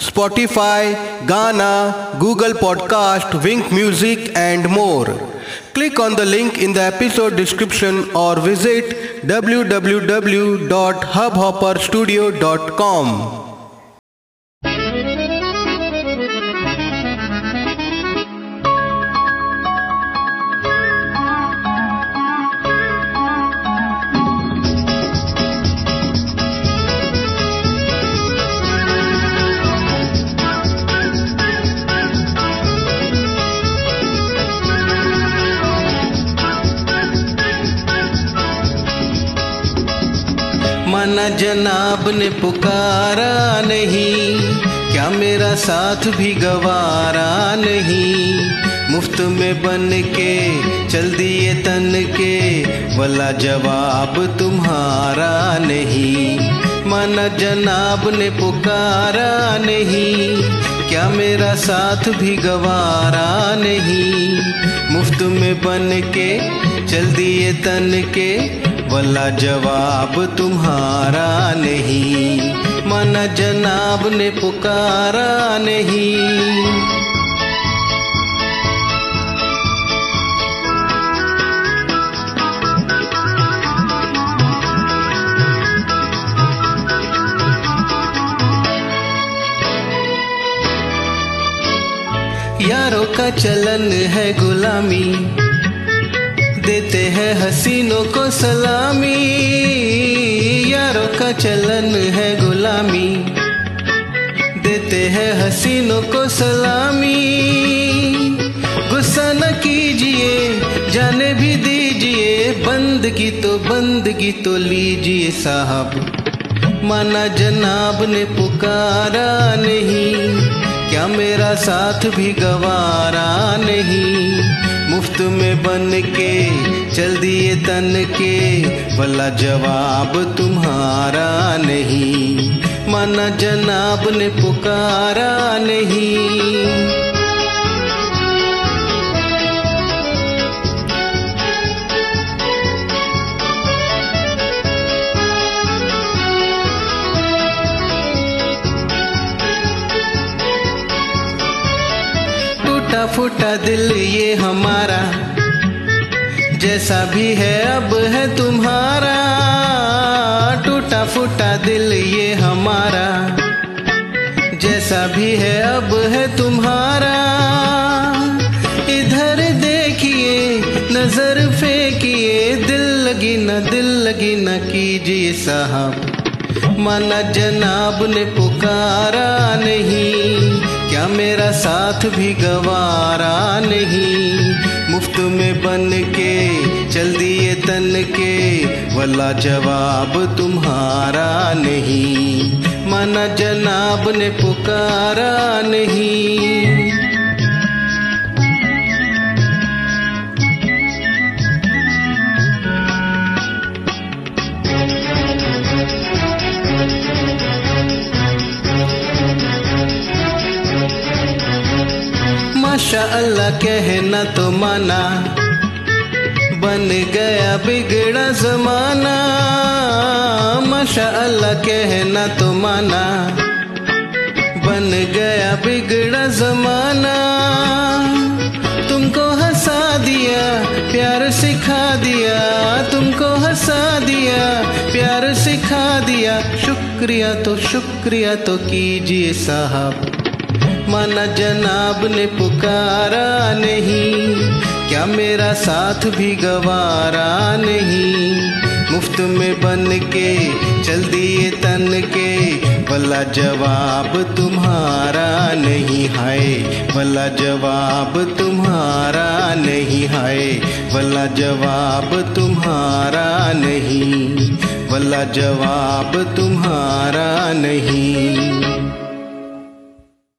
Spotify, Ghana, Google Podcast, Wink Music and more. Click on the link in the episode description or visit www.hubhopperstudio.com. माना जनाब ने पुकारा नहीं। क्या मेरा साथ भी गवारा नहीं? मुफ़्त में बन के, चल दिए तन के वाला जवाब तुम्हारा नहीं। माना जनाब ने पुकारा नहीं। क्या मेरा साथ भी गवारा नहीं? मुफ़्त में बन के, चल दिए तन के वाला जवाब तुम्हारा नहीं। माना जनाब ने पुकारा नहीं। यारों का चलन है गुलामी। हैं, हसीनों को सलामी। यारों का चलन है गुलामी। देते हैं हसीनों को सलामी। गुस्सा न कीजिए, जाने भी दीजिए। बंदगी तो बंदगी तो लीजिए साहब। माना जनाब ने पुकारा नहीं। क्या मेरा साथ भी गवारा नहीं? मुफ़्त में बन के चल दिए तन के भला जवाब तुम्हारा नहीं। माना जनाब ने पुकारा नहीं। टूटा फूटा दिल ये हमारा। जैसा भी है, अब है तुम्हारा। टूटा फूटा दिल ये हमारा। जैसा भी है, अब है तुम्हारा। इधर देखिए, नज़र फेंकिए। दिल लगी न, दिल लगी न कीजिए साहब। माना जनाब ने पुकारा नहीं। मेरा साथ भी गवारा नहीं। मुफ़्त में बन के चल दिए तन के वाला जवाब तुम्हारा नहीं। माना जनाब ने पुकारा नहीं। माशा अल्लाह कहना तो माना। बन गया बिगड़ा जमाना। माशा अल्लाह कहना तो माना। बन गया बिगड़ा जमाना। तुमको हंसा दिया, प्यार सिखा दिया। तुमको हंसा दिया, प्यार सिखा दिया। शुक्रिया तो शुक्रिया तो कीजिए साहब। माना जनाब ने पुकारा नहीं। क्या मेरा साथ भी गवारा नहीं? मुफ़्त में बन के, चल दिए तन के। भला जवाब तुम्हारा नहीं हाय। भला जवाब तुम्हारा नहीं हाय। भला जवाब तुम्हारा नहीं। भला जवाब तुम्हारा नहीं।